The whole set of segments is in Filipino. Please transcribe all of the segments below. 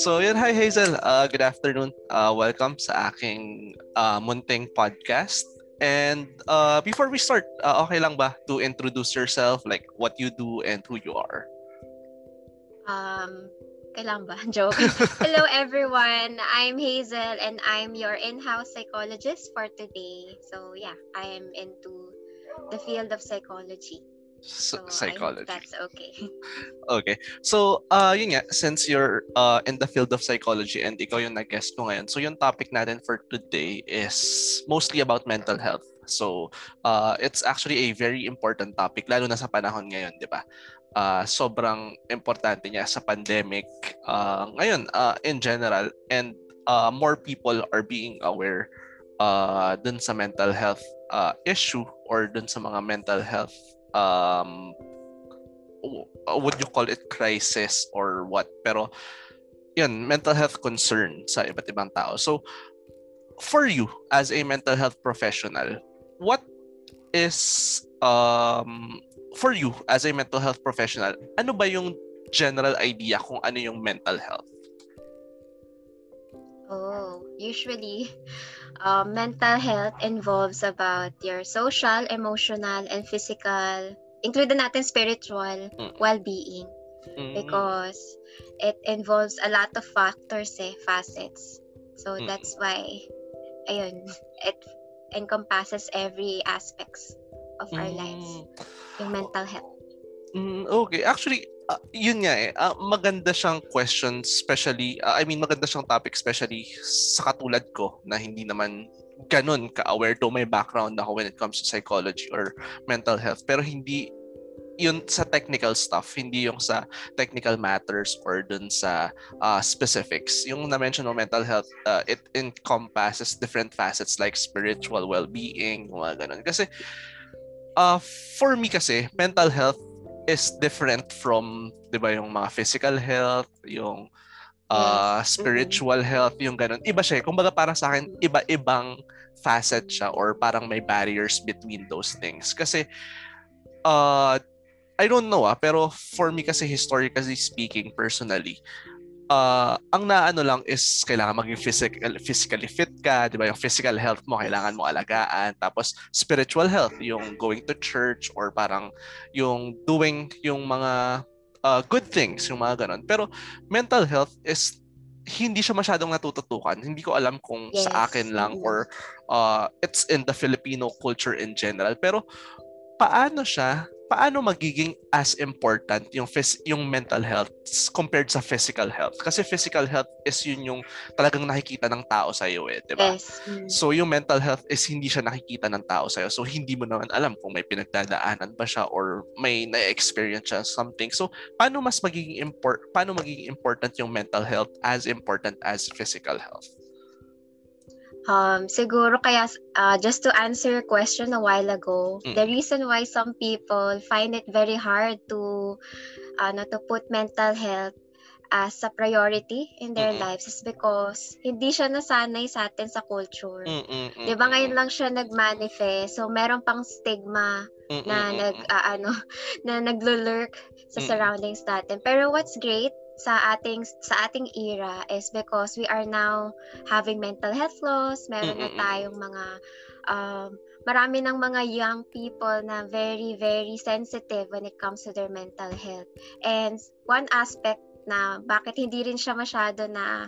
So yun, hi Hazel. Uh, good afternoon. Uh, welcome sa aking uh, munting podcast. And uh, before we start, uh, okay lang ba to introduce yourself, like what you do and who you are? Um, kailangan ba? Joke. Hello everyone. I'm Hazel and I'm your in-house psychologist for today. So yeah, I am into the field of psychology. So, psychology. that's okay. Okay. So, uh, yun nga, since you're uh, in the field of psychology and ikaw yung nag-guest ko ngayon, so yung topic natin for today is mostly about mental health. So, uh, it's actually a very important topic, lalo na sa panahon ngayon, di ba? Uh, sobrang importante niya sa pandemic uh, ngayon uh, in general and uh, more people are being aware uh, dun sa mental health uh, issue or dun sa mga mental health um would you call it crisis or what. Pero yun mental health concern sa iba't ibang tao. So for you as a mental health professional what is um for you as a mental health professional ano ba yung general idea kung ano yung mental health oh usually uh, mental health involves about your social, emotional, and physical, including natin spiritual mm. well-being. Mm. Because it involves a lot of factors eh, facets. So mm. that's why, ayun, it encompasses every aspects of our lives, mm. yung mental health. Mm, okay. Actually, uh, yun nga eh, uh, maganda siyang question, especially, uh, I mean, maganda siyang topic, especially sa katulad ko, na hindi naman ganun ka-aware to my background ako when it comes to psychology or mental health. Pero hindi yun sa technical stuff, hindi yung sa technical matters or dun sa uh, specifics. Yung na-mention mo mental health, uh, it encompasses different facets like spiritual well-being, mga ganun. Kasi, uh, for me kasi, mental health is different from 'di ba yung mga physical health, yung uh, spiritual mm-hmm. health, yung ganun. Iba siya. Eh. Kumbaga para sa akin, iba-ibang facet siya or parang may barriers between those things. Kasi uh, I don't know ah, pero for me kasi historically speaking, personally, uh, ang naano lang is kailangan maging physical, physically fit ka, di ba? Yung physical health mo, kailangan mo alagaan. Tapos spiritual health, yung going to church or parang yung doing yung mga uh, good things, yung mga ganun. Pero mental health is hindi siya masyadong natututukan. Hindi ko alam kung yes. sa akin lang or uh, it's in the Filipino culture in general. Pero paano siya paano magiging as important yung phys- yung mental health compared sa physical health? Kasi physical health is yun yung talagang nakikita ng tao sa iyo eh, 'di ba? Yes. Mm. So yung mental health is hindi siya nakikita ng tao sa iyo. So hindi mo naman alam kung may pinagdadaanan ba siya or may na-experience siya something. So paano mas magiging import paano magiging important yung mental health as important as physical health? Um, siguro kaya, uh, just to answer your question a while ago, mm. the reason why some people find it very hard to, ano, to put mental health as a priority in their mm-hmm. lives is because hindi siya nasanay sa atin sa culture. Mm-hmm. 'Di ba ngayon lang siya nag-manifest. So meron pang stigma mm-hmm. na nag uh, ano na naglo-lurk sa mm-hmm. surroundings natin. Pero what's great sa ating sa ating era is because we are now having mental health laws, meron na tayong mga um, marami ng mga young people na very very sensitive when it comes to their mental health. And one aspect na bakit hindi rin siya masyado na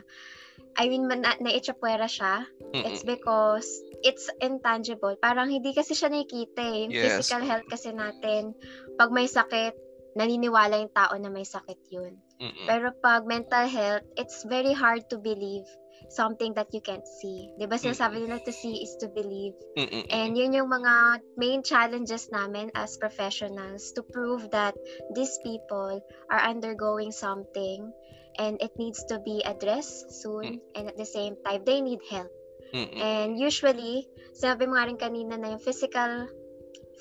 I mean, na, na-itchapwera siya. Mm-mm. It's because it's intangible. Parang hindi kasi siya nakikita eh. Yung yes. physical health kasi natin, pag may sakit, naniniwala yung tao na may sakit yun. Mm-mm. Pero pag mental health, it's very hard to believe something that you can't see. Di ba sinasabi nila to see is to believe. Mm-mm. And yun yung mga main challenges namin as professionals to prove that these people are undergoing something and it needs to be addressed soon mm. and at the same time they need help. Mm-mm. And usually, sabi mo nga rin kanina na yung physical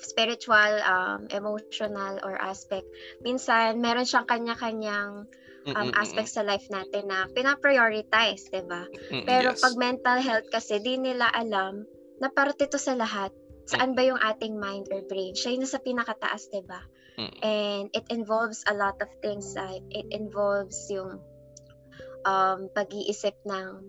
spiritual, um, emotional, or aspect, minsan meron siyang kanya-kanyang um, aspect sa life natin na pinaprioritize, di ba? Pero yes. pag mental health kasi, di nila alam na parte to sa lahat. Saan ba yung ating mind or brain? Siya yung nasa pinakataas, di ba? And it involves a lot of things. Uh, it involves yung um, pag-iisip ng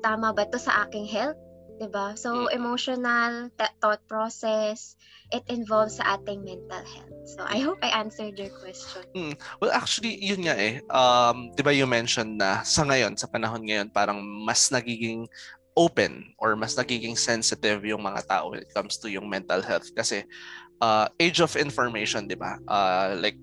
tama ba to sa aking health? 'Di ba? So mm. emotional th- thought process, it involves sa ating mental health. So I hope I answered your question. Mm. Well, actually, yun nga eh. Um, 'di ba you mentioned na sa ngayon, sa panahon ngayon, parang mas nagiging open or mas nagiging sensitive yung mga tao when it comes to yung mental health kasi uh, age of information, 'di ba? Uh, like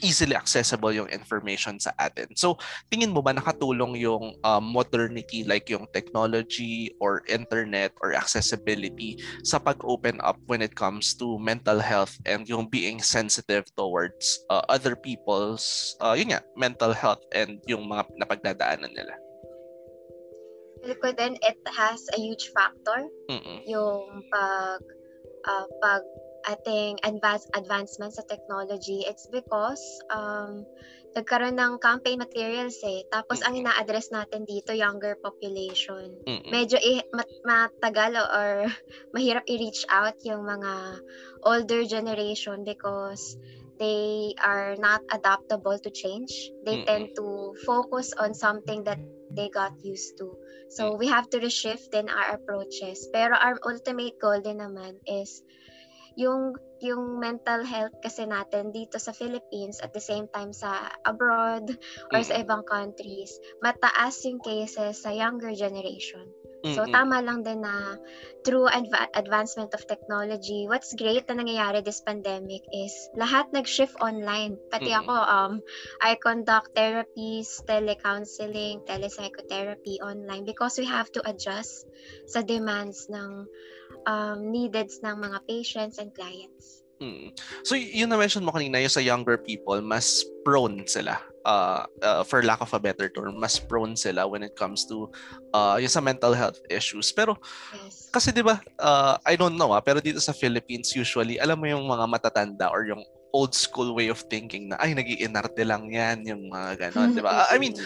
easily accessible yung information sa atin. So, tingin mo ba nakatulong yung um, modernity like yung technology or internet or accessibility sa pag-open up when it comes to mental health and yung being sensitive towards uh, other people's uh, yun nga, mental health and yung mga napagdadaanan nila? Feel ko din it has a huge factor. Mm-mm. Yung pag uh, pag ating advance advancement sa technology, it's because um, nagkaroon ng campaign materials eh. Tapos ang ina-address natin dito, younger population. Medyo i- mat- matagal or mahirap i-reach out yung mga older generation because they are not adaptable to change. They tend to focus on something that they got used to. So we have to reshift in our approaches. Pero our ultimate goal din naman is yung yung mental health kasi natin dito sa Philippines at the same time sa abroad or mm. sa ibang countries, mataas yung cases sa younger generation. So mm-hmm. tama lang din na through adva- advancement of technology, what's great na nangyayari this pandemic is lahat nag-shift online. Pati mm-hmm. ako, um, I conduct therapies, telecounseling, telepsychotherapy online because we have to adjust sa demands ng um, neededs ng mga patients and clients. Mm. So yun na mention mo kanina, yung sa younger people, mas prone sila. Uh, uh, for lack of a better term, mas prone sila when it comes to uh, yung sa mental health issues. Pero yes. kasi 'di ba, uh, I don't know ah, pero dito sa Philippines usually, alam mo yung mga matatanda or yung old school way of thinking na ay nag-iinarte lang yan yung mga ganon, 'di ba? I mean,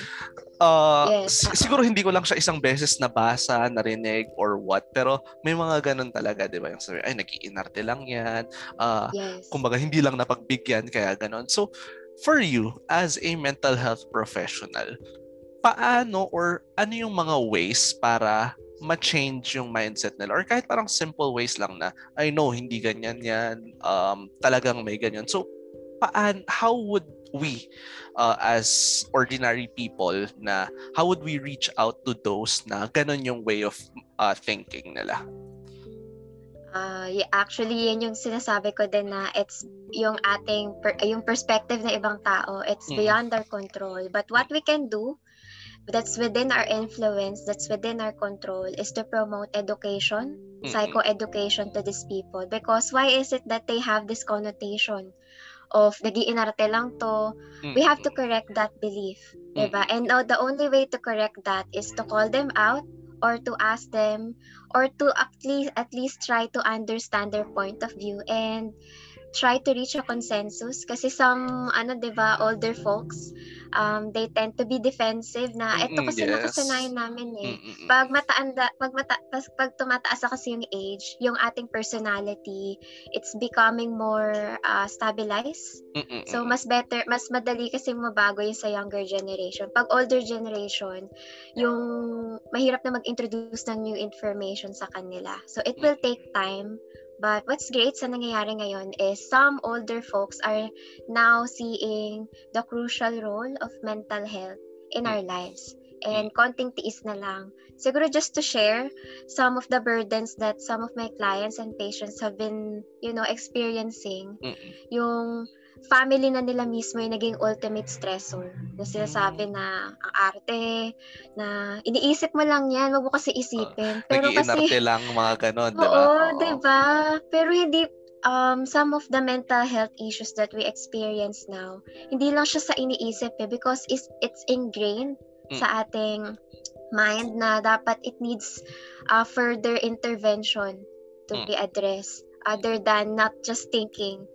uh, yes. siguro hindi ko lang siya isang beses nabasa, narinig or what, pero may mga ganon talaga, 'di ba? Yung sabi, ay nag-iinarte lang yan. Uh, yes. kumbaga hindi lang napagbigyan kaya ganon. So for you as a mental health professional, paano or ano yung mga ways para ma-change yung mindset nila or kahit parang simple ways lang na I know hindi ganyan yan um talagang may ganyan so paan how would we uh, as ordinary people na how would we reach out to those na ganun yung way of uh, thinking nila Uh, yeah, actually, yan yung sinasabi ko din na it's yung ating, per, yung perspective ng ibang tao, it's mm. beyond our control. But what we can do that's within our influence, that's within our control, is to promote education, mm-hmm. psychoeducation to these people. Because why is it that they have this connotation of nagiinarte lang to? Mm-hmm. We have to correct that belief, mm-hmm. diba? And uh, the only way to correct that is to call them out or to ask them or to at least at least try to understand their point of view and try to reach a consensus kasi some ano 'di ba older folks um they tend to be defensive na ito kasi yes. nakasanayan namin eh Mm-mm. pag mataanda pag mata pag tumataas kasi yung age yung ating personality it's becoming more uh, stabilized Mm-mm. so mas better mas madali kasi mabago yung sa younger generation pag older generation yung mahirap na mag-introduce ng new information sa kanila so it will take time But what's great sa nangyayari ngayon is some older folks are now seeing the crucial role of mental health in our lives. And konting tiis na lang. Siguro just to share some of the burdens that some of my clients and patients have been, you know, experiencing. Mm-mm. Yung family na nila mismo yung naging ultimate stressor. Na sinasabi na ang arte, na iniisip mo lang yan, wag mo kasi isipin. Uh, Pero kasi... lang mga ganon, di ba? Oo, Oo. di ba? Pero hindi, um, some of the mental health issues that we experience now, hindi lang siya sa iniisip eh, because it's, it's ingrained mm. sa ating mind na dapat it needs uh, further intervention to mm. be addressed other than not just thinking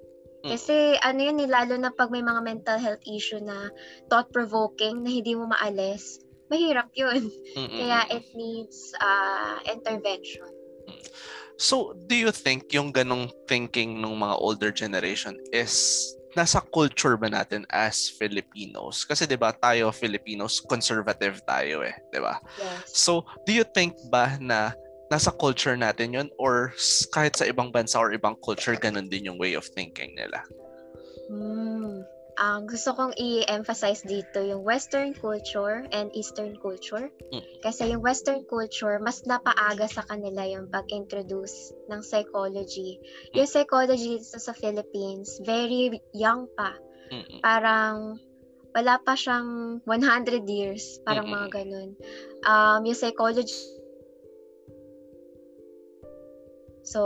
Mm. Kasi ano yun eh, lalo na pag may mga mental health issue na thought-provoking na hindi mo maalis, mahirap yun. Mm-mm. Kaya it needs uh, intervention. So, do you think yung ganong thinking ng mga older generation is nasa culture ba natin as Filipinos? Kasi 'di ba tayo Filipinos conservative tayo eh, 'di ba? Yes. So, do you think ba na nasa culture natin 'yon or kahit sa ibang bansa or ibang culture ganun din yung way of thinking nila? Hmm ang gusto kong i-emphasize dito yung Western culture and Eastern culture. Mm. Kasi yung Western culture, mas napaaga sa kanila yung pag-introduce ng psychology. Yung psychology dito sa Philippines, very young pa. Parang wala pa siyang 100 years, parang mga ganun. Um, yung psychology So,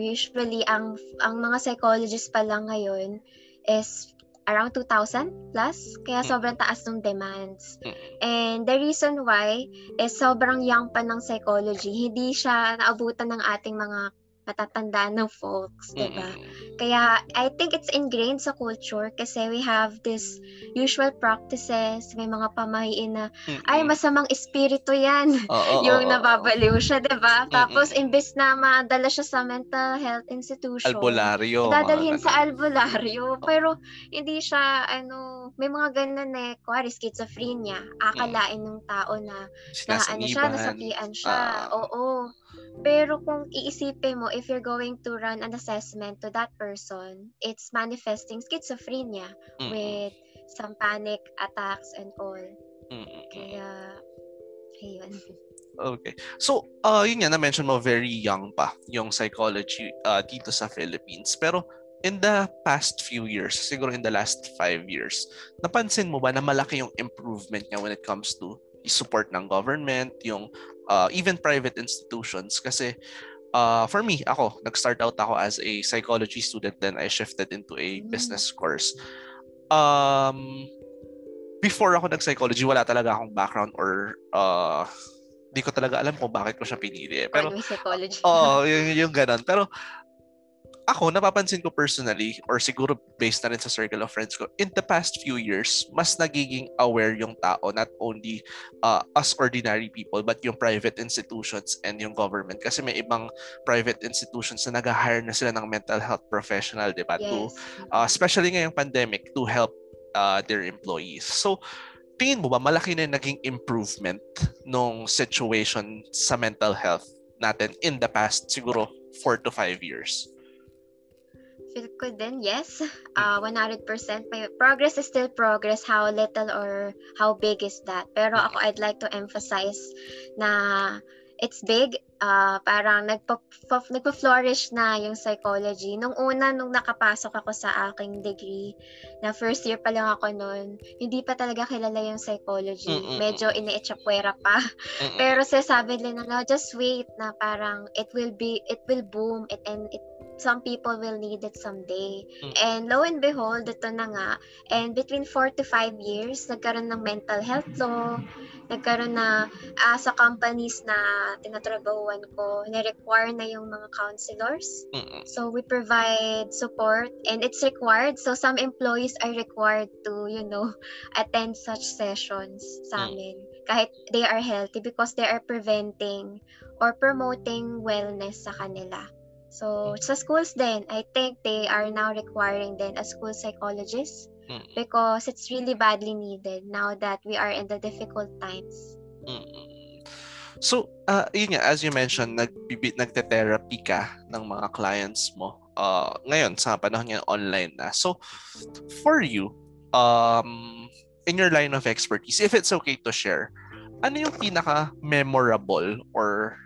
usually ang ang mga psychologists pa lang ngayon is around 2,000 plus. Kaya Mm. sobrang taas ng demands. Mm. And the reason why is sobrang young pa ng psychology. Hindi siya naabutan ng ating mga matatanda ng folks, di ba? Kaya I think it's ingrained sa culture kasi we have this usual practices, may mga pamahiin na, ay, masamang espiritu yan. Oo, yung oo, oo. nababaliw siya, di ba? Tapos, imbes na madala siya sa mental health institution, albularyo. dadalhin sa albularyo. Pero, hindi siya, ano, may mga ganun eh, kuwari, schizophrenia. Akalain ng tao na, na ano siya, nasapian siya. Ah. Oo. Pero kung iisipin mo, if you're going to run an assessment to that person, it's manifesting schizophrenia Mm-mm. with some panic attacks and all. Mm-mm. Kaya, ayun. Okay. So, uh, yun nga, na-mention mo, very young pa yung psychology uh, dito sa Philippines. Pero, in the past few years, siguro in the last five years, napansin mo ba na malaki yung improvement niya when it comes to support ng government, yung uh, even private institutions? Kasi, uh, for me, ako, nag-start out ako as a psychology student, then I shifted into a Mm. business course. Um, before ako nag-psychology, wala talaga akong background or uh, di ko talaga alam kung bakit ko siya pinili. eh. Pero, psychology. oo, yung, yung ganun. Pero, ako, napapansin ko personally, or siguro based na rin sa circle of friends ko, in the past few years, mas nagiging aware yung tao, not only uh, us ordinary people, but yung private institutions and yung government. Kasi may ibang private institutions na nag-hire na sila ng mental health professional, di ba? To, yes. uh, especially ngayong pandemic, to help uh, their employees. So, tingin mo ba malaki na yung naging improvement nung situation sa mental health natin in the past siguro 4 to 5 years? Feel ko din, yes. Uh, 100%. May progress is still progress. How little or how big is that? Pero ako, I'd like to emphasize na it's big. Uh, parang nagpa, nagpa-flourish na yung psychology. Nung una, nung nakapasok ako sa aking degree, na first year pa lang ako noon, hindi pa talaga kilala yung psychology. Mm-mm. Medyo ine-echapwera pa. Mm-mm. Pero sasabi nila na, no, just wait na parang it will be, it will boom it, and it, some people will need it someday. Mm. And lo and behold, ito na nga. And between 4 to 5 years, nagkaroon ng mental health law, nagkaroon na ah, sa companies na tinatrabahuan ko, na-require na yung mga counselors. So we provide support and it's required. So some employees are required to, you know, attend such sessions sa Mm. amin kahit they are healthy because they are preventing or promoting wellness sa kanila. So sa schools din, I think they are now requiring then a school psychologist Mm-mm. because it's really badly needed now that we are in the difficult times. Mm-mm. So, uh, yun nga, as you mentioned, nagbibi, nagte-therapy ka ng mga clients mo. Uh, ngayon, sa panahon ngayon, online na. So, for you, um, in your line of expertise, if it's okay to share, ano yung pinaka-memorable or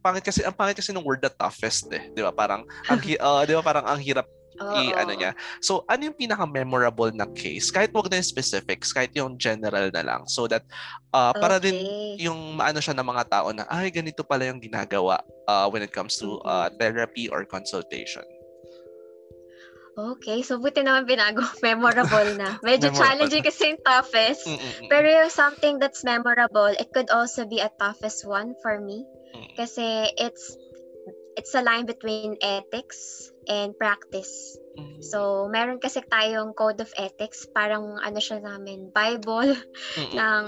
pangit kasi ang pangit kasi ng word the toughest eh, 'di ba? Parang ang uh, 'di ba parang ang hirap i ano niya. So, ano yung pinaka-memorable na case? Kahit wag na yung specifics, kahit yung general na lang. So that, uh, para din Okay. yung maano siya ng mga tao na, ay, ganito pala yung ginagawa uh, when it comes to uh, therapy or consultation. Okay, so buti naman binago. Memorable na. Medyo Memorable. challenging kasi yung toughest. Mm-mm-mm. Pero something that's memorable, it could also be a toughest one for me. Mm. Kasi it's it's a line between ethics and practice. Mm. So, meron kasi tayong code of ethics, parang ano siya namin, Bible ng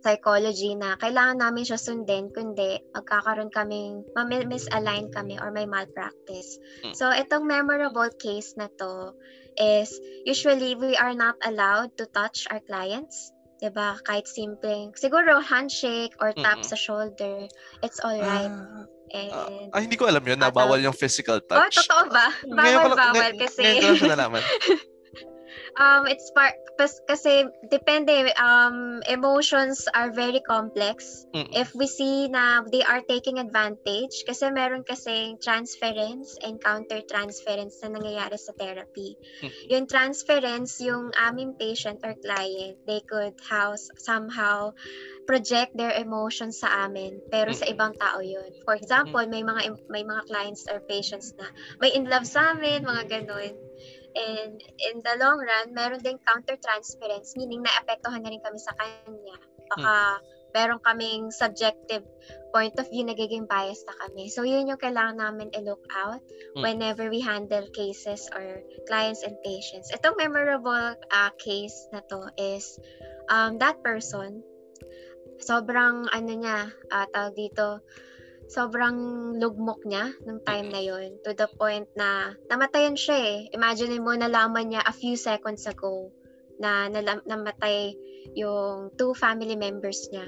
psychology na kailangan namin siya sundin kundi magkakaroon kaming misalign kami or may malpractice. Mm. So itong memorable case na to is usually we are not allowed to touch our clients. 'Di ba? Kahit simpleng siguro handshake or tap mm-hmm. sa shoulder, it's all right. Ah. And, uh, ah, hindi ko alam yun, na bawal yung physical touch. Oh, totoo ba? Bawal, bawal kasi. Ngayon ko nalaman. um, it's part, kasi depende, um, emotions are very complex. Mm-mm. If we see na they are taking advantage, kasi meron kasi transference and counter-transference na nangyayari sa therapy. Mm-mm. Yung transference, yung aming patient or client, they could house somehow project their emotions sa amin pero sa ibang tao yun. For example, may mga may mga clients or patients na may in love sa amin, mga ganun. And in the long run, meron din counter-transference, meaning na-apektuhan na rin kami sa kanya. Baka hmm. meron kaming subjective point of view, nagiging bias na kami. So, yun yung kailangan namin i-look out hmm. whenever we handle cases or clients and patients. Itong memorable uh, case na to is um, that person, sobrang ano niya, uh, tawag dito, sobrang lugmok niya nung time na yon to the point na namatayan siya eh. Imagine mo nalaman niya a few seconds ago na nalam- namatay yung two family members niya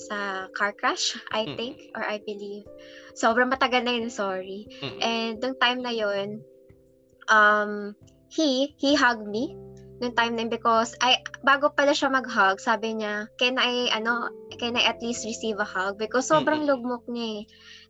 sa car crash, I think, or I believe. Sobrang matagal na yun, sorry. And nung time na yon um, he, he hugged me nung time na yun because I bago pala siya mag-hug, sabi niya, can I ano, can I at least receive a hug because sobrang mm-hmm. lugmok niya eh.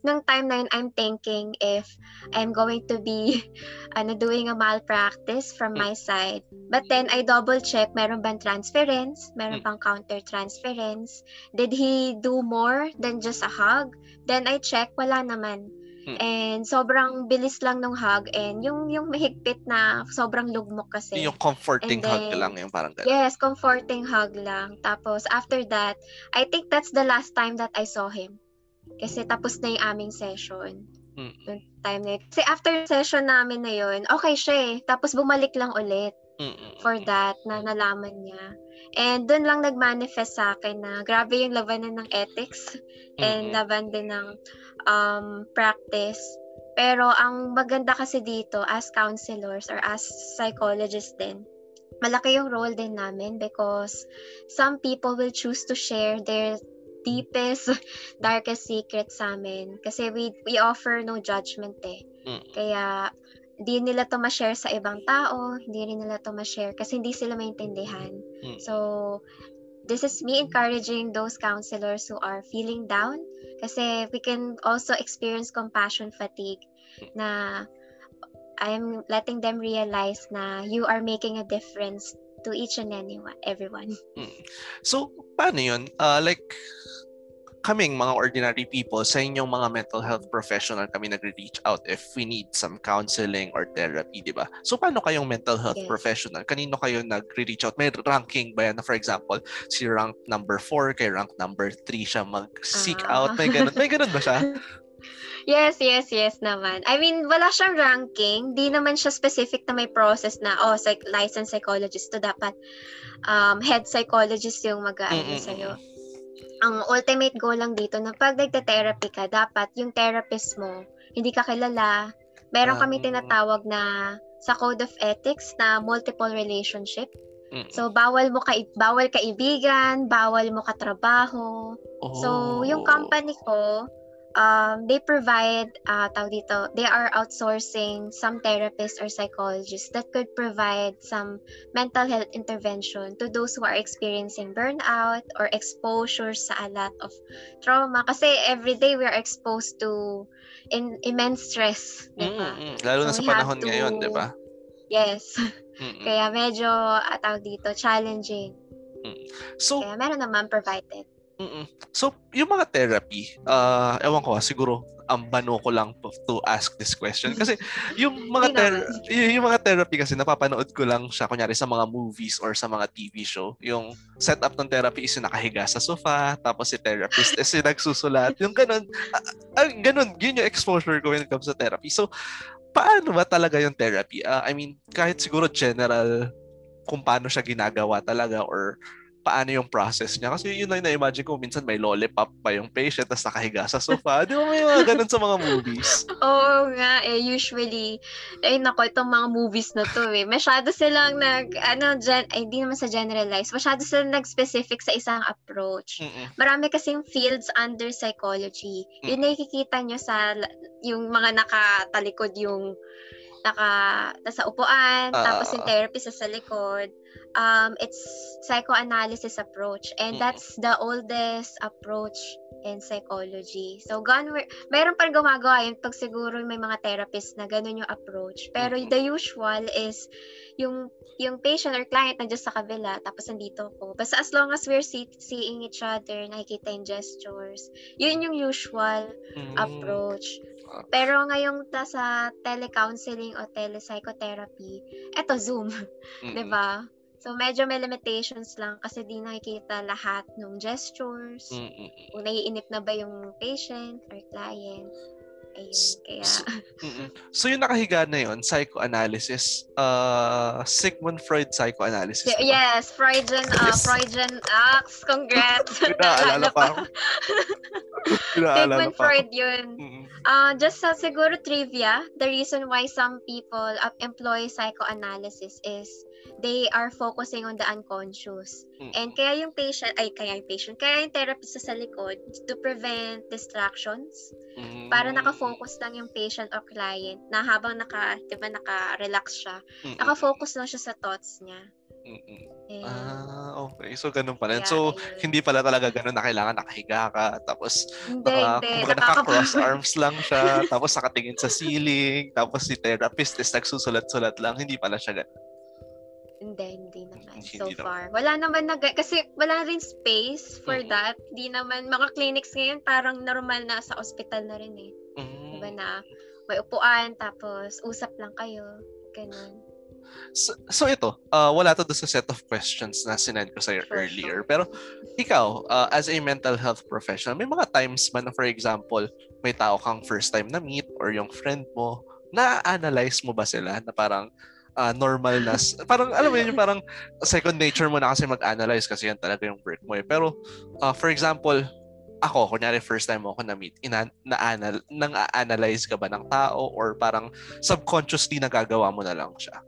Nung time na yun, I'm thinking if I'm going to be ano doing a malpractice from my side. But then I double check meron bang transference, meron pang counter transference. Did he do more than just a hug? Then I check wala naman. Hmm. And sobrang bilis lang nung hug and yung yung mahigpit na sobrang lugmok kasi. Yung comforting then, hug lang yung parang ganun. Yes, comforting hug lang. Tapos after that, I think that's the last time that I saw him. Kasi tapos na yung aming session. Hmm. time na yun. Kasi after session namin na yun, okay siya eh. Tapos bumalik lang ulit for that na nalaman niya. And doon lang nag-manifest sa akin na grabe yung labanan ng ethics and mm-hmm. laban din ng um, practice. Pero ang maganda kasi dito as counselors or as psychologists din, malaki yung role din namin because some people will choose to share their deepest, darkest secrets sa amin. Kasi we, we offer no judgment eh. Mm. Kaya hindi nila to ma-share sa ibang tao, hindi rin nila to ma-share kasi hindi sila maintindihan. Mm. So, this is me encouraging those counselors who are feeling down kasi we can also experience compassion fatigue hmm. na I'm letting them realize na you are making a difference to each and anyone, everyone. Mm. So, paano yun? Uh, like, kaming mga ordinary people, sa inyong mga mental health professional kami nagre-reach out if we need some counseling or therapy, di ba? So, paano kayong mental health yes. professional? Kanino kayo nagre-reach out? May ranking ba yan? For example, si rank number 4 kay rank number 3 siya mag-seek uh. out. May ganun. May ganun ba siya? Yes, yes, yes naman. I mean, wala siyang ranking. Di naman siya specific na may process na, oh, psych- licensed psychologist to dapat um, head psychologist yung mag-aano sa'yo ang ultimate goal lang dito na pag nagte-therapy ka, dapat yung therapist mo, hindi ka kilala. Meron kami ah. tinatawag na sa code of ethics na multiple relationship. So bawal mo ka bawal kaibigan, bawal mo katrabaho. Oh. So yung company ko, um, they provide, uh, tawag dito, they are outsourcing some therapists or psychologists that could provide some mental health intervention to those who are experiencing burnout or exposure sa a lot of trauma. Kasi every day we are exposed to in, immense stress. Diba? Mm-hmm. Lalo so na sa panahon to, ngayon, di ba? Yes. Mm-hmm. Kaya medyo, uh, tawag dito, challenging. Mm. So, Kaya meron naman provided. Mm-mm. So, yung mga therapy, uh, ewan ko, siguro ang bano ko lang to ask this question. Kasi yung mga ter- yung mga therapy kasi napapanood ko lang siya kunyari sa mga movies or sa mga TV show. Yung setup ng therapy is yung nakahiga sa sofa tapos si therapist is yung nagsusulat. Yung ganun uh, uh, ganun. Yun yung exposure ko when it comes to therapy. So paano ba talaga yung therapy? Uh, I mean kahit siguro general kung paano siya ginagawa talaga or paano yung process niya. Kasi yun lang na-imagine ko, minsan may lollipop pa yung patient tapos nakahiga sa sofa. Di ba may mga ganun sa mga movies? Oo nga, eh, usually, eh, nako, itong mga movies na to, eh, masyado silang nag, ano, gen, ay, hindi naman sa generalize, masyado silang nag-specific sa isang approach. Mm-mm. Marami kasing fields under psychology. Yun Mm. nakikita nyo sa, yung mga nakatalikod yung naka nasa upuan, Ah, tapos yung ah. therapist sa likod. Um, it's psychoanalysis approach and that's the oldest approach in psychology. So, gone, meron pa gumagawa yun pag siguro may mga therapist na ganun yung approach. Pero the usual is yung yung patient or client nandiyan sa kabila tapos nandito ko. Basta as long as we're see- seeing each other, nakikita yung gestures, yun yung usual Mm. approach. Pero ngayong ta sa telecounseling o telepsychotherapy, eto Zoom, Mm-mm. 'di ba? So medyo may limitations lang kasi di nakikita lahat ng gestures. Mm-mm. Kung naiinip na ba yung patient or client. Ayun, kaya So, mm-mm. so yung nakahiga na yun, psychoanalysis, uh, Sigmund Freud psychoanalysis. Diba? yes, Freudian, uh, Yes. Freudian, ah, congrats. Pinaalala pa ako. Sigmund pa ako. Freud yun. Mm-mm. Uh, just sa siguro trivia, the reason why some people uh, employ psychoanalysis is they are focusing on the unconscious. Mm. And kaya yung patient, ay kaya yung patient, kaya yung therapist sa likod to prevent distractions Mm. para nakafocus lang yung patient or client na habang naka, di ba, naka-relax siya, Mm-mm. nakafocus lang siya sa thoughts niya. Mm-mm. And, Ah, okay. So, ganun pala. kaya So, ayun. hindi pala talaga ganun na kailangan nakahiga ka. Tapos, hindi, naka, hindi. kumbaga, naka-cross arms lang siya. tapos, nakatingin sa ceiling. Tapos, si therapist is nagsusulat-sulat lang. Hindi pala siya ganun. Hindi, hindi naman. Hindi so naman. far. Wala naman nag... Kasi wala rin space for Mm. that. Di naman, mga clinics ngayon parang normal na sa ospital na rin eh. Mm. Diba na may upuan, tapos usap lang kayo. Ganun. So, so ito, uh, wala to sa set of questions na sinend ko sa'yo For earlier. sure. Pero ikaw, uh, as a mental health professional, may mga times man na for example, may tao kang first time na meet or yung friend mo, na-analyze mo ba sila na parang uh, normal na, parang alam mo yun, yung parang second nature mo na kasi mag-analyze kasi yan talaga yung work mo eh. Pero uh, for example, ako, kunyari first time mo ako na-meet, ina- na-anal, nang analyze ka ba ng tao or parang subconsciously nagagawa mo na lang siya?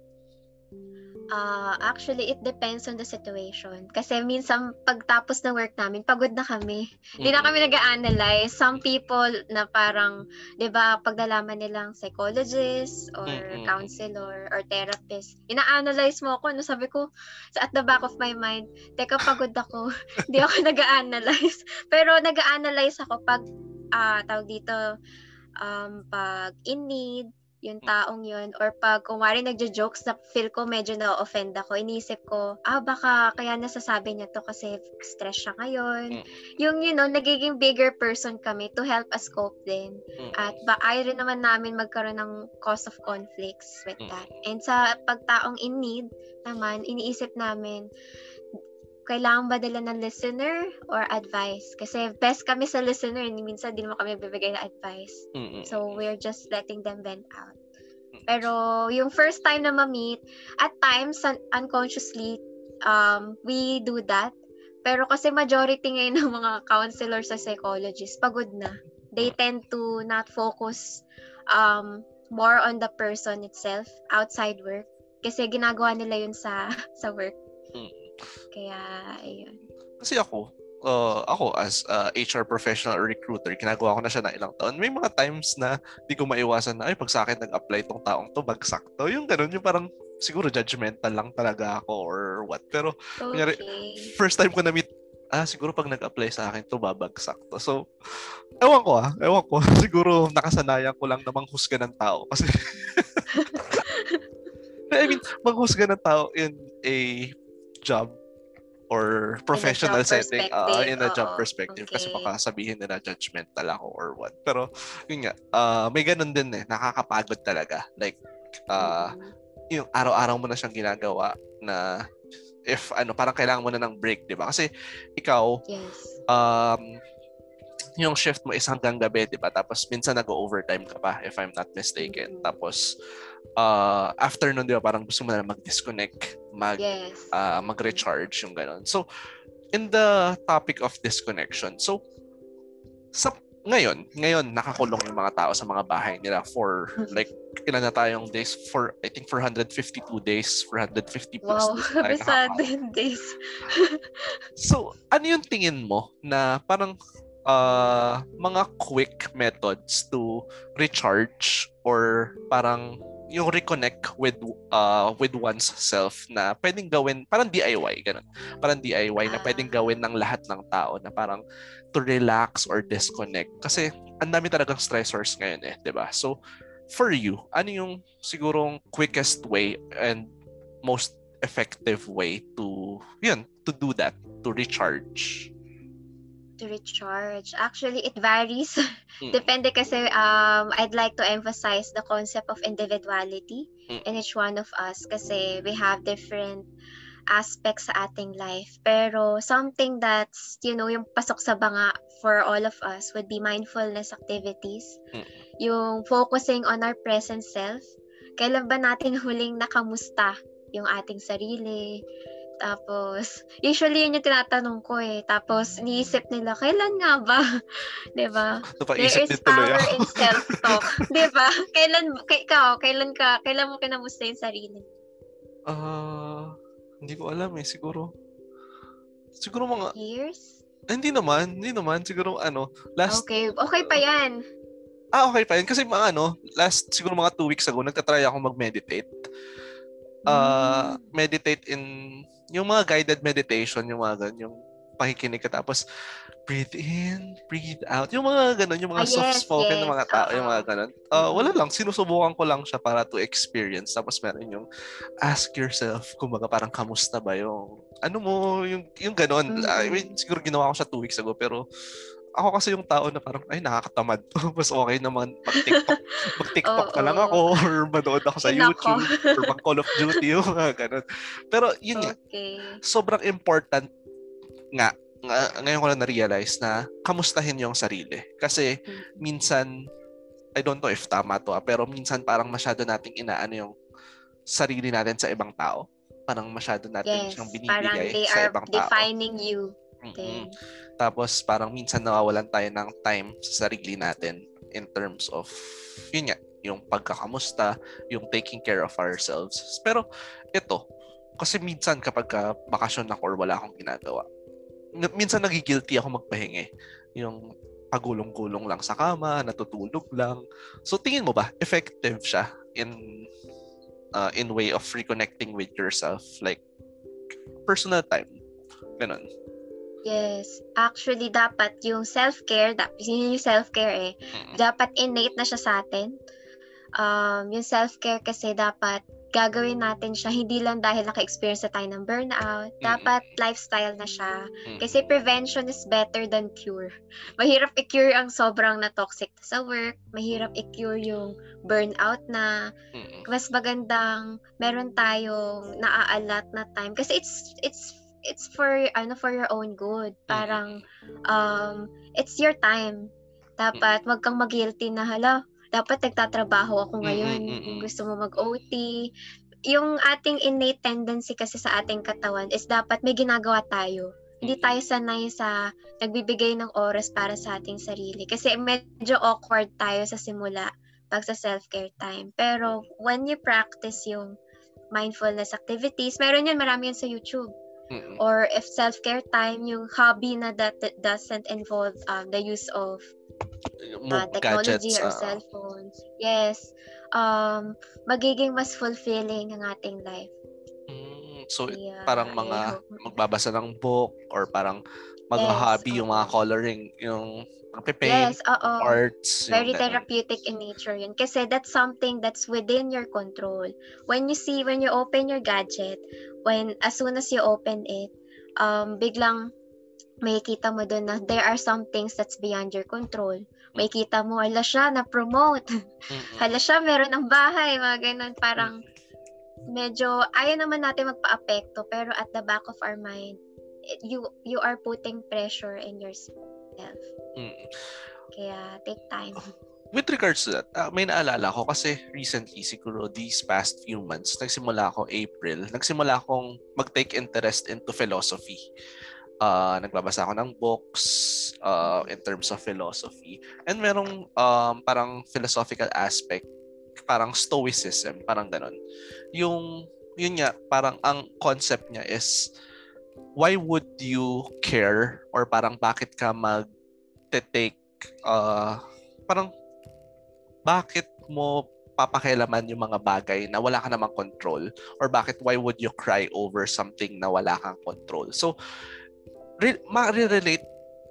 Ah, actually, it depends on the situation. Kasi minsan, pagtapos ng work namin, pagod na kami. Hindi na Mm-mm. kami nag-analyze. Some people na parang, di ba, pag nalaman nilang psychologist or Mm-mm. counselor or therapist, ina-analyze mo ako. No, sabi ko, sa at the back of my mind, teka, pagod ako. Hindi ako nag-analyze. Pero nag-analyze ako pag, ah, tawag dito, um, pag in need, yung taong yun, or pag kumari nagjo-jokes na feel ko medyo na-offend ako, inisip ko, ah, baka kaya nasasabi niya to kasi stress siya ngayon. Mm. Yung, you know, nagiging bigger person kami to help us cope din. Mm. At ba, ayaw rin naman namin magkaroon ng cause of conflicts with Mm. that. And sa pagtaong in need naman, iniisip namin, kailangan ba dala ng listener or advice? Kasi best kami sa listener, ni minsan di naman kami bibigay na advice. Mm-mm. So, we're just letting them vent out. Pero, yung first time na ma-meet, at times, un- unconsciously, um, we do that. Pero kasi majority ngayon ng mga counselors sa psychologists, pagod na. They tend to not focus um, more on the person itself outside work. Kasi ginagawa nila yun sa sa work. Kaya, ayun. Kasi ako, uh, ako as uh, HR professional or recruiter, ginagawa ko na siya na ilang taon. May mga times na di ko maiwasan na, ay, pag sa akin nag-apply tong taong to, bagsak to. Yung ganun, yung parang, siguro judgmental lang talaga ako or what. Pero, Kunyari, Okay. first time ko na-meet, ah, siguro pag nag-apply sa akin to, babagsak to. So, ewan ko ah, ewan ko. siguro nakasanayan ko lang na manghusga ng tao. Kasi, I mean, manghusga ng tao in a job or professional job setting perspective, in a job perspective kasi Okay. baka sabihin nila judgmental ako or what pero yun nga ah, may ganun din eh nakakapagod talaga like ah, Mm. yung araw-araw mo na siyang ginagawa na if ano parang kailangan mo na ng break, 'di ba? Kasi ikaw yes. um yung shift mo is hanggang gabi, 'di ba? Tapos minsan nag-overtime ka pa if I'm not mistaken. Mhm. Tapos uh, after nun, di ba, parang gusto mo na mag-disconnect, mag, yes. uh, mag-recharge, yung gano'n. So, in the topic of disconnection, so, sa ngayon, ngayon nakakulong yung mga tao sa mga bahay nila for like ilan na tayong days for I think 452 days, 450 plus. Wow, kabisado yung days. so, ano yung tingin mo na parang uh, mga quick methods to recharge or parang yung reconnect with uh with one's self na pwedeng gawin parang DIY ganun. Parang DIY na pwedeng ah. gawin ng lahat ng tao na parang to relax or disconnect kasi ang dami talagang stressors ngayon eh, 'di ba? So for you, ano yung sigurong quickest way and most effective way to yun, to do that, to recharge? To recharge. Actually, it varies. Mm. Depende kasi um, I'd like to emphasize the concept of individuality mm. in each one of us kasi we have different aspects sa ating life. Pero something that's, you know, yung pasok sa banga for all of us would be mindfulness activities. Mm. Yung focusing on our present self. Kailan ba natin huling nakamusta yung ating sarili, tapos, usually yun yung tinatanong ko eh. Tapos, iniisip nila, kailan nga ba? ba diba? There is power in self-talk. ba diba? Kailan, k- ikaw, kailan ka, kailan mo kinamusta yung sarili? Ah, uh, hindi ko alam eh. Siguro, siguro mga... Years? Eh, hindi naman, hindi naman. Siguro ano, last... Okay, okay pa yan. Ah, okay pa yan. Kasi mga ano, last siguro mga two weeks ago, nagtatry ako mag-meditate. Uh, meditate in yung mga guided meditation, yung mga ganun, yung pakikinig ka tapos breathe in, breathe out. Yung mga ganun, yung mga ah, soft-spoken yes. ng mga tao, uh-huh. yung mga ganun. Uh, wala lang, sinusubukan ko lang siya para to experience. Tapos meron yung ask yourself, kumbaga parang kamusta ba yung, ano mo, yung, yung ganun. Mm-hmm. I mean, siguro ginawa ko siya two weeks ago, pero ako kasi yung tao na parang, ay, nakakatamad to. Mas okay naman mag-TikTok. Mag-TikTok oh, na lang ako or manood ako sa YouTube or mag-Call of Duty yung mga ganun. Pero yun okay. nga, sobrang important nga, nga, ngayon ko lang na-realize na kamustahin yung sarili. Kasi hmm. minsan, I don't know if tama to, ah, pero minsan parang masyado nating inaano yung sarili natin sa ibang tao. Parang masyado natin yes, siyang binibigay sa ibang tao. defining you. Mm-hmm. Tapos parang minsan nawawalan tayo ng time sa sarili natin in terms of yun nga, yung pagkakamusta, yung taking care of ourselves. Pero ito, kasi minsan kapag ka bakasyon ako or wala akong ginagawa, minsan nagigilty ako magpahingi. Yung pagulong-gulong lang sa kama, natutulog lang. So tingin mo ba effective siya in uh, in way of reconnecting with yourself like personal time? Ganun. Yes. Actually, dapat yung self-care, dapat, yun yung self-care eh. Dapat innate na siya sa atin. Um, yung self-care kasi dapat gagawin natin siya hindi lang dahil naka-experience na tayo ng burnout. Dapat mm-hmm. lifestyle na siya. Kasi prevention is better than cure. Mahirap i-cure ang sobrang na toxic sa work. Mahirap i-cure yung burnout na. Mas magandang meron tayong naaalat na time. Kasi it's it's it's for ano for your own good. Parang um it's your time. Dapat wag kang mag-guilty na hala, dapat nagtatrabaho ako ngayon. Kung gusto mo mag-OT, yung ating innate tendency kasi sa ating katawan is dapat may ginagawa tayo. Hindi tayo sanay sa nagbibigay ng oras para sa ating sarili. Kasi medyo awkward tayo sa simula pag sa self-care time. Pero when you practice yung mindfulness activities, meron yun, marami yun sa YouTube Mm-mm. Or if self-care time, yung hobby na that, that doesn't involve um, the use of uh, technology gadgets, or uh, cellphones. Yes. Um, magiging mas fulfilling ang ating life. Mm, so, yeah, parang mga magbabasa ng book or parang mag-hobby yes, yung mga coloring, yung paint, yes, oo. arts. Very therapeutic in nature yun. Kasi that's something that's within your control. When you see, when you open your gadget, when as soon as you open it, um, biglang makikita mo doon na there are some things that's beyond your control. Makikita mo, hala siya, na-promote. hala siya, meron ng bahay, mga ganun. Parang medyo, ayaw naman natin magpa-apekto, pero at the back of our mind, you you are putting pressure in yourself. Mm. Kaya, take time. with regards to that, uh, may naalala ko kasi recently, siguro these past few months, nagsimula ako April, nagsimula akong mag-take interest into philosophy. Uh, nagbabasa ako ng books uh, in terms of philosophy. And merong um, parang philosophical aspect, parang stoicism, parang ganon. Yung, yun nga, parang ang concept niya is, why would you care? Or parang bakit ka mag-take uh, parang bakit mo papakialaman yung mga bagay na wala ka namang control? Or bakit why would you cry over something na wala kang control? So re- ma-relate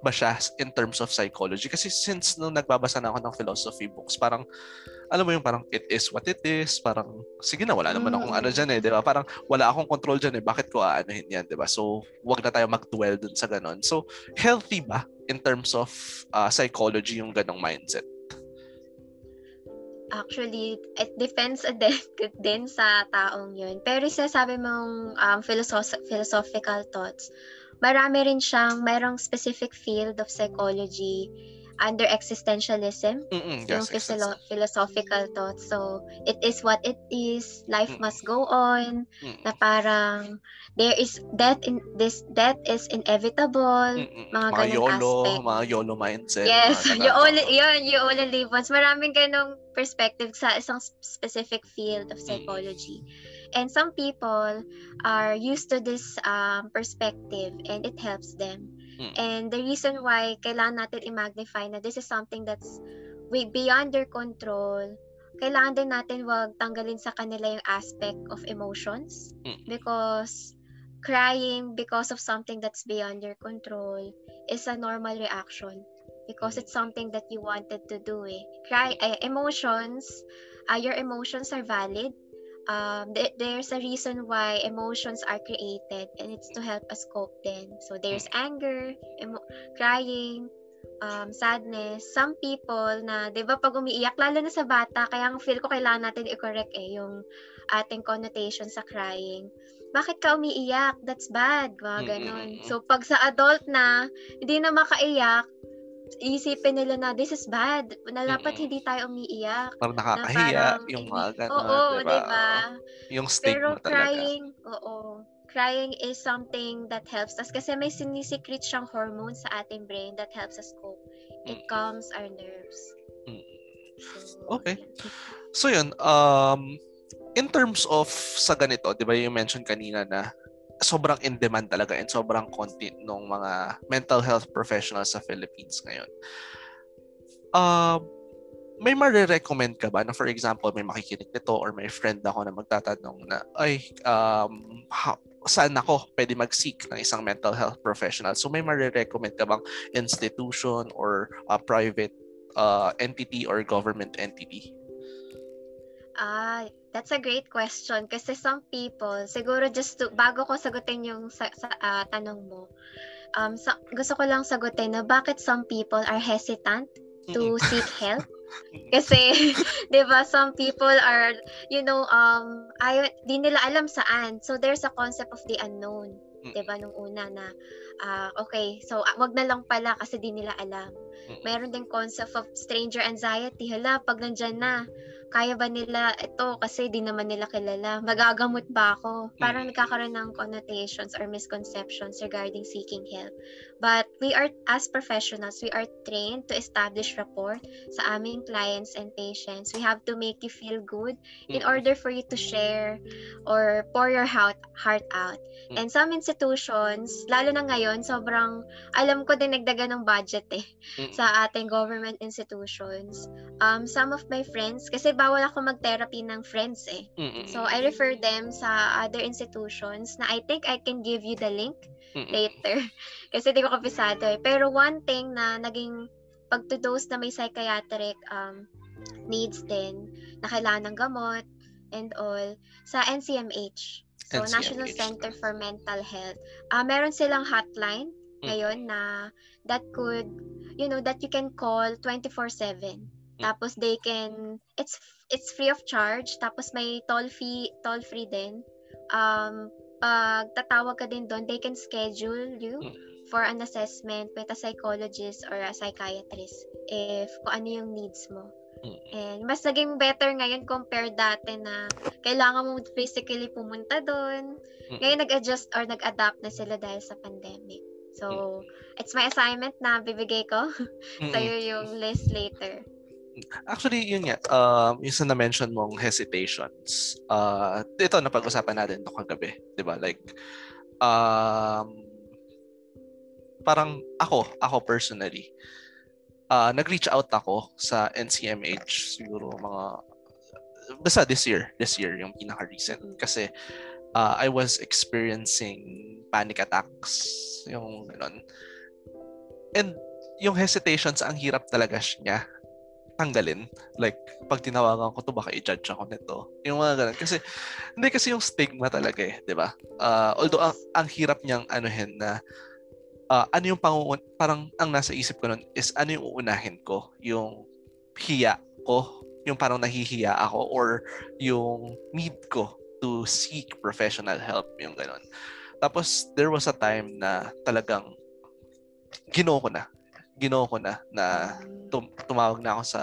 ba siya in terms of psychology? Kasi since nung nagbabasa na ako ng philosophy books parang alam mo yung parang it is what it is parang sige na wala naman akong ano diyan eh di ba? Parang wala akong control diyan eh bakit ko aanuhin yan di ba? So wag na tayo mag-dwell dun sa ganon so healthy ba in terms of uh, psychology yung ganong mindset? Actually, it depends din, din sa taong yun. Pero sasabi mong um, philosoph- philosophical thoughts, marami rin siyang, mayroong specific field of psychology under existentialism, Mm-mm, yung yes, physilo- philosophical thoughts. So, it is what it is, life mm must go on, Mm-mm. na parang there is death in this death is inevitable, Mm-mm. mga, mga ganong YOLO, aspect. mga YOLO mindset. Yes, you only yun, you only live once. Maraming ganong perspective sa isang specific field of psychology. And some people are used to this um, perspective and it helps them. Mm. And the reason why kailangan natin i-magnify na this is something that's way beyond their control, kailangan din natin wag tanggalin sa kanila yung aspect of emotions Mm. because crying because of something that's beyond your control is a normal reaction because it's something that you wanted to do eh. Cry, eh, emotions, uh, your emotions are valid. Um, th- there's a reason why emotions are created and it's to help us cope then. So there's anger, emo- crying, um, sadness. Some people na, di ba pag umiiyak, lalo na sa bata, kaya ang feel ko kailangan natin i-correct eh, yung ating connotation sa crying. Bakit ka umiiyak? That's bad. Mga ganon. Mm-mm. So pag sa adult na, hindi na makaiyak, isipin nila na this is bad. Na dapat Mm-mm. hindi tayo umiiyak. Parang nakakahiya parang yung mga ganun, Oo, di ba? di ba? Yung Pero stigma talaga. crying, oo. Crying is something that helps us kasi may sinisecrete siyang hormone sa ating brain that helps us cope. It Mm. calms our nerves. Mm. So, Okay. So yun, um, in terms of sa ganito, di ba yung mention kanina na sobrang in demand talaga and sobrang konti ng mga mental health professionals sa Philippines ngayon. Um, may marirecommend ka ba na for example may makikinig nito or may friend ako na magtatanong na ay um, ha, saan ako? Pwede mag-seek ng isang mental health professional. So may marirecommend ka bang institution or a private uh, entity or government entity? Ah, that's a great question kasi some people, siguro just to, bago ko sagutin yung sa, sa ah, tanong mo, um, sa, gusto ko lang sagutin na bakit some people are hesitant to seek help. Kasi, 'di ba, some people are, you know, um ayaw, di nila alam saan. So there's a concept of the unknown, 'di ba, nung una na ah, okay, so ah, wag na lang pala kasi di nila alam. Meron din concept of stranger anxiety. Hala, pag nandyan na, kaya ba nila ito kasi di naman nila kilala? Magagamot ba ako? Parang Mm. nagkakaroon ng connotations or misconceptions regarding seeking help. But we are, as professionals, we are trained to establish rapport sa aming clients and patients. We have to make you feel good in Mm. order for you to share or pour your heart, heart out. Mm. And some institutions, lalo na ngayon, sobrang, alam ko din nagdagan ng budget eh sa ating government institutions. Um, some of my friends, kasi bawal ako mag-therapy ng friends eh. Mm-mm. So, I refer them sa other institutions na I think I can give you the link Mm-mm. later. kasi di ko kabisado eh. Pero one thing na naging pag-to-dose na may psychiatric um, needs din, na kailangan ng gamot and all, sa NCMH. So, National NCMH. Center for Mental Health. Ah, meron silang hotline Mm. ngayon na that could, you know, that you can call 24/7. Tapos they can it's it's free of charge tapos may toll fee toll free din. Um pag tatawag ka din doon, they can schedule you Mm. for an assessment with a psychologist or a psychiatrist if kung ano yung needs mo. Mm. And mas naging better ngayon compared dati na kailangan mo physically pumunta doon. Mm. Ngayon nag-adjust or nag-adapt na sila dahil sa pandemic. So, it's my assignment na bibigay ko sa'yo yung list later. Actually, yun nga, um, yung sa na-mention mong hesitations, uh, ito, napag-usapan natin ito kagabi, di ba? Like, um, parang ako, ako personally, uh, nag-reach out ako sa NCMH siguro mga basta this year, this year yung pinaka-recent kasi uh, I was experiencing panic attacks yung ganun. And yung hesitations ang hirap talaga niya tanggalin. Like, pag tinawagan ko to, baka i-judge ako nito. Yung mga ganun. Kasi, hindi kasi yung stigma talaga eh, di ba? Uh, although, ang, ang hirap niyang anuhin na uh, ano yung panguun parang ang nasa isip ko nun is ano yung uunahin ko yung hiya ko yung parang nahihiya ako or yung need ko to seek professional help yung ganun tapos there was a time na talagang ginoo ko na ginoo ko na na tum- tumawag na ako sa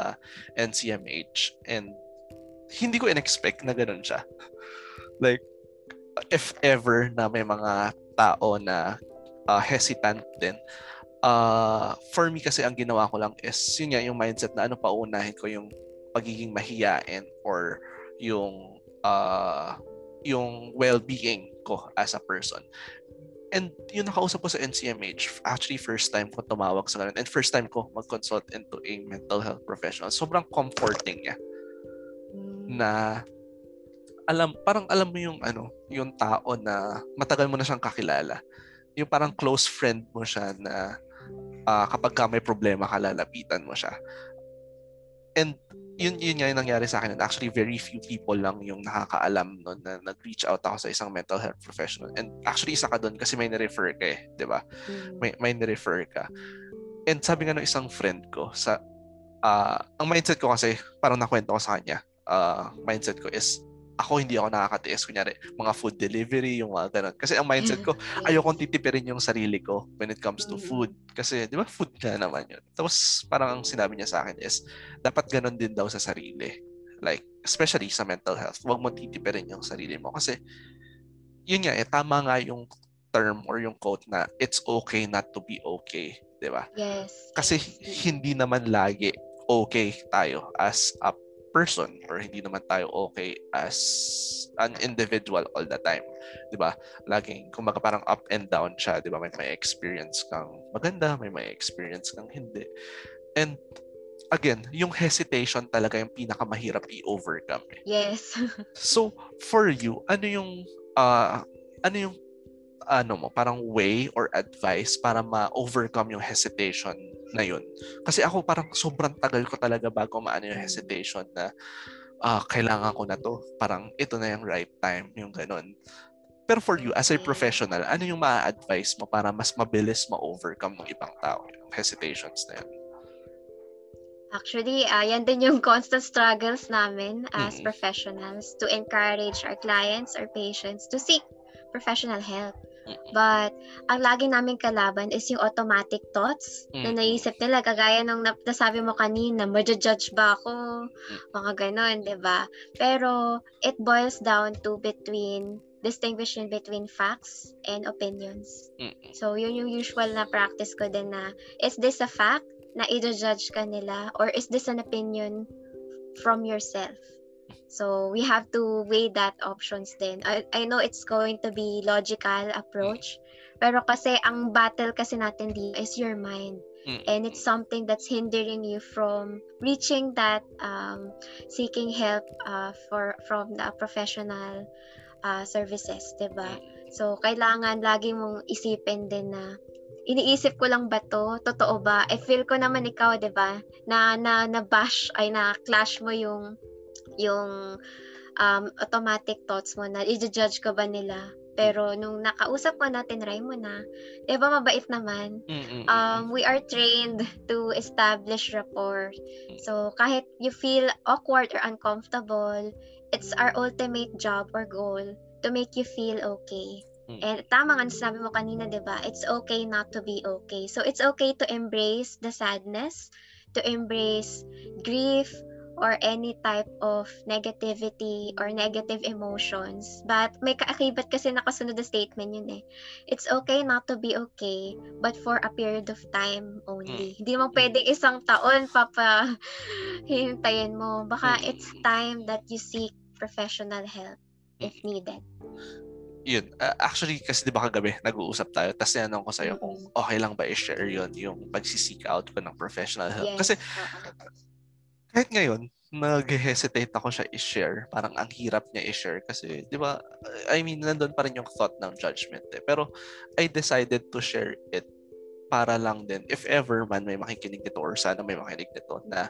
NCMH and hindi ko in-expect na ganun siya like if ever na may mga tao na uh, hesitant din. Uh, for me kasi ang ginawa ko lang is yun nga yung mindset na ano pa unahin ko yung pagiging mahiyain or yung uh, yung well-being ko as a person. And yung nakausap ko sa NCMH, actually first time ko tumawag sa ganun and first time ko mag-consult into a mental health professional. Sobrang comforting niya. Hmm. Na alam parang alam mo yung ano, yung tao na matagal mo na siyang kakilala yung parang close friend mo siya na uh, kapag ka may problema ka, lalapitan mo siya. And yun, yun nga yung nangyari sa akin. And actually, very few people lang yung nakakaalam nun na nag-reach out ako sa isang mental health professional. And actually, isa ka doon kasi may ni-refer ka eh. Di ba? Mm. May, may ni-refer ka. And sabi nga ng isang friend ko, sa uh, ang mindset ko kasi, parang nakwento ko sa kanya, uh, mindset ko is, ako hindi ako nakakatiis. Kunyari mga food delivery yung mga ganun. Kasi ang mindset ko mm. ayokong titipirin yung sarili ko when it comes to food. Mm. kasi di ba food ka naman yun. Tapos parang ang sinabi niya sa akin is dapat ganun din daw sa sarili. Like especially sa mental health huwag mo titipirin yung sarili mo. Kasi yun nga eh tama nga yung term or yung quote na it's okay not to be okay. Di ba? Yes. Kasi hindi naman lagi okay tayo as a person or hindi naman tayo okay as an individual all the time. 'Di ba? Laging kumbaga parang up and down siya, 'di ba? May may experience kang maganda, may may experience kang hindi. And again, yung hesitation talaga yung pinakamahirap i-overcome. Eh. Yes. so, for you, ano yung uh, ano yung ano mo, parang way or advice para ma-overcome yung hesitation na yun. Kasi ako parang sobrang tagal ko talaga bago maano yung hesitation na uh, kailangan ko na to. Parang ito na yung right time, yung ganun. Pero for you, as a professional, ano yung ma-advise mo para mas mabilis ma-overcome ng ibang tao yung hesitations na yun? Actually, uh, yan din yung constant struggles namin as mm-hmm. professionals to encourage our clients or patients to seek professional help. But, ang lagi namin kalaban is yung automatic thoughts mm. na naisip nila, kagaya nung nasabi mo kanina, ma-judge ba ako? Mm. Mga ganon, di ba? Pero, it boils down to between distinguishing between facts and opinions. So, yun yung usual na practice ko din na, is this a fact na i-judge ka nila or is this an opinion from yourself? So we have to weigh that options then. I, I know it's going to be logical approach, pero kasi ang battle kasi natin dito is your mind. And it's something that's hindering you from reaching that um, seeking help uh, for from the professional uh, services, 'di ba? So kailangan lagi mong isipin din na iniisip ko lang ba to? Totoo ba? I feel ko naman ikaw, 'di ba? Na na na bash ay na clash mo yung yung um, automatic thoughts mo na i-judge ka ba nila. Pero nung nakausap ko natin Raymond di ba mabait naman? Um, we are trained to establish rapport. So kahit you feel awkward or uncomfortable, it's our ultimate job or goal to make you feel okay. And tama nga sabi mo kanina, 'di ba? It's okay not to be okay. So it's okay to embrace the sadness, to embrace grief, or any type of negativity or negative emotions. But may kaakibat kasi nakasunod na statement yun eh. It's okay not to be okay, but for a period of time only. Mm. Hindi mo pwedeng isang taon papa hintayin mo. Baka mm. it's time that you seek professional help if needed yun, uh, actually kasi 'di ba kagabi nag-uusap tayo tapos tinanong ko sa iyo kung okay lang ba i-share yun yung pagsi-seek out ko ng professional help. Yes. Kasi kahit ngayon nag-hesitate ako siya i-share. Parang ang hirap niya i-share kasi 'di ba I mean nandoon pa rin yung thought ng judgment eh. Pero I decided to share it para lang din if ever man may makikinig nito or sana may makinig nito na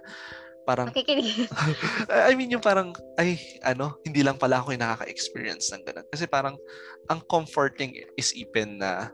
parang Makikinig. I mean yung parang ay ano hindi lang pala ako yung nakaka-experience ng ganun kasi parang ang comforting is even na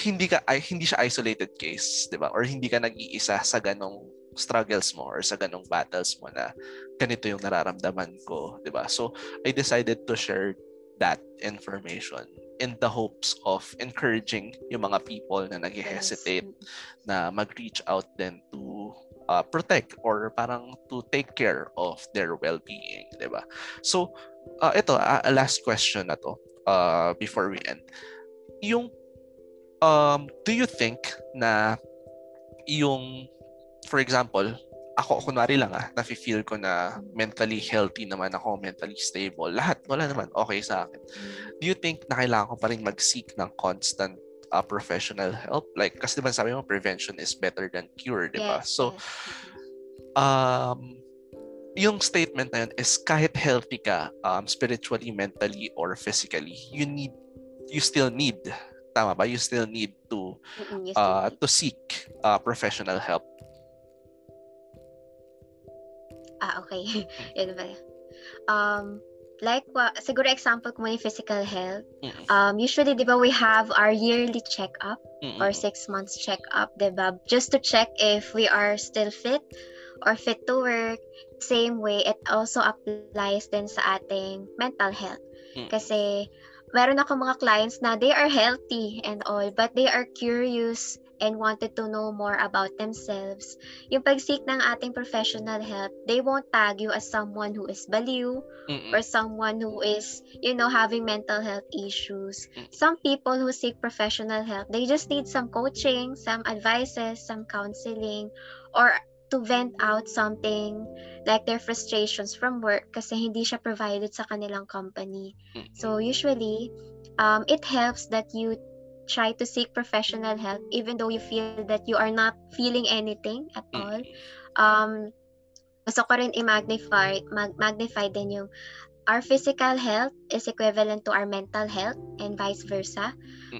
hindi ka ay, hindi siya isolated case, 'di ba? Or hindi ka nag-iisa sa ganong struggles mo or sa ganong battles mo na ganito yung nararamdaman ko, 'di ba? So I decided to share that information in the hopes of encouraging yung mga people na nag-hesitate yes. na mag-reach out then to uh, protect or parang to take care of their well-being, 'di ba? So, uh, ito uh, last question na to uh, before we end. Yung um do you think na yung for example, ako kunwari lang ah, nafi-feel ko na mentally healthy naman ako, mentally stable. Lahat wala naman okay sa akin. Do you think na kailangan ko pa rin mag-seek ng constant uh, professional help. Like, kasi diba sabi mo, prevention is better than cure, di ba? Yes, so, um, yung statement na yun is kahit healthy ka, um, spiritually, mentally, or physically, you need, you still need, tama ba? You still need to, uh, to seek uh, professional help. Ah, okay. yun ba? Um, like what siguro example ko yung physical health um usually 'di ba we have our yearly check-up mm-hmm. or six months check-up 'di ba just to check if we are still fit or fit to work same way it also applies din sa ating mental health mm-hmm. kasi meron ako mga clients na they are healthy and all but they are curious and wanted to know more about themselves, yung pag-seek ng ating professional help, they won't tag you as someone who is baliw Mm-mm. or someone who is, you know, having mental health issues. Mm. Some people who seek professional help, they just need some coaching, some advices, some counseling, or to vent out something like their frustrations from work kasi hindi siya provided sa kanilang company. So usually, um, it helps that you try to seek professional help even though you feel that you are not feeling anything at all. Um, gusto ko rin i-magnify, mag- magnify din yung our physical health is equivalent to our mental health and vice versa.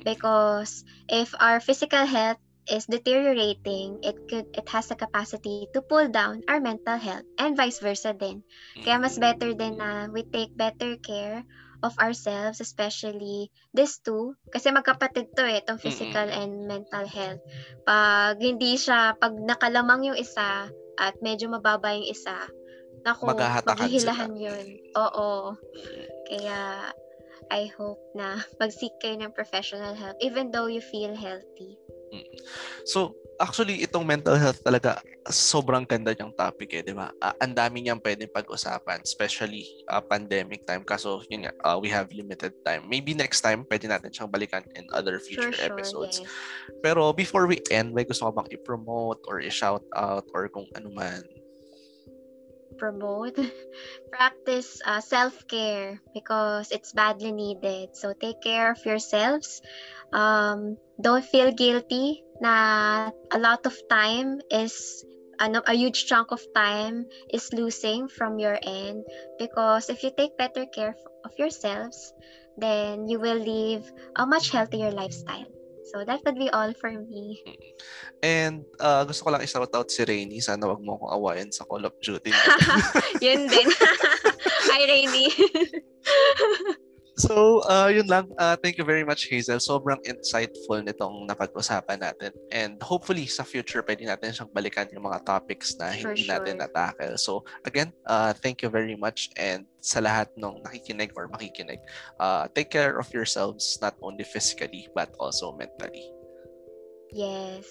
Because if our physical health is deteriorating, it could it has the capacity to pull down our mental health and vice versa din. Kaya mas better din na we take better care of ourselves, especially this two, kasi magkapatid to eh, itong physical mm-hmm. and mental health. Pag hindi siya, pag nakalamang yung isa at medyo mababa yung isa, naku, maghihilahan yun. Oo. Kaya, I hope na mag-seek kayo ng professional help even though you feel healthy. Mm. So, actually, itong mental health talaga, sobrang ganda niyang topic eh, di ba? Uh, ang dami niyang pwedeng pag-usapan, especially uh, pandemic time. Kaso, yun nga, uh, we have limited time. Maybe next time, pwede natin siyang balikan in other future sure, episodes. Yes. Pero before we end, may gusto ko bang i-promote or i-shout out or kung ano man? Promote practice uh, self-care because it's badly needed. So take care of yourselves. Um, don't feel guilty na a lot of time is ano, a huge chunk of time is losing from your end because if you take better care of yourselves then you will live a much healthier lifestyle So that would be all for me. And uh, gusto ko lang i-shout out si Rainy. Sana wag mo akong awayan sa Call of Duty. Yun din. Hi, Rainy. So, uh, yun lang. Uh, thank you very much, Hazel. Sobrang insightful nitong napag-usapan natin. And hopefully, sa future, pwede natin siyang balikan yung mga topics na For hindi sure. natin na-tackle. So, again, uh, thank you very much. And sa lahat ng nakikinig or makikinig, uh, take care of yourselves, not only physically, but also mentally. Yes.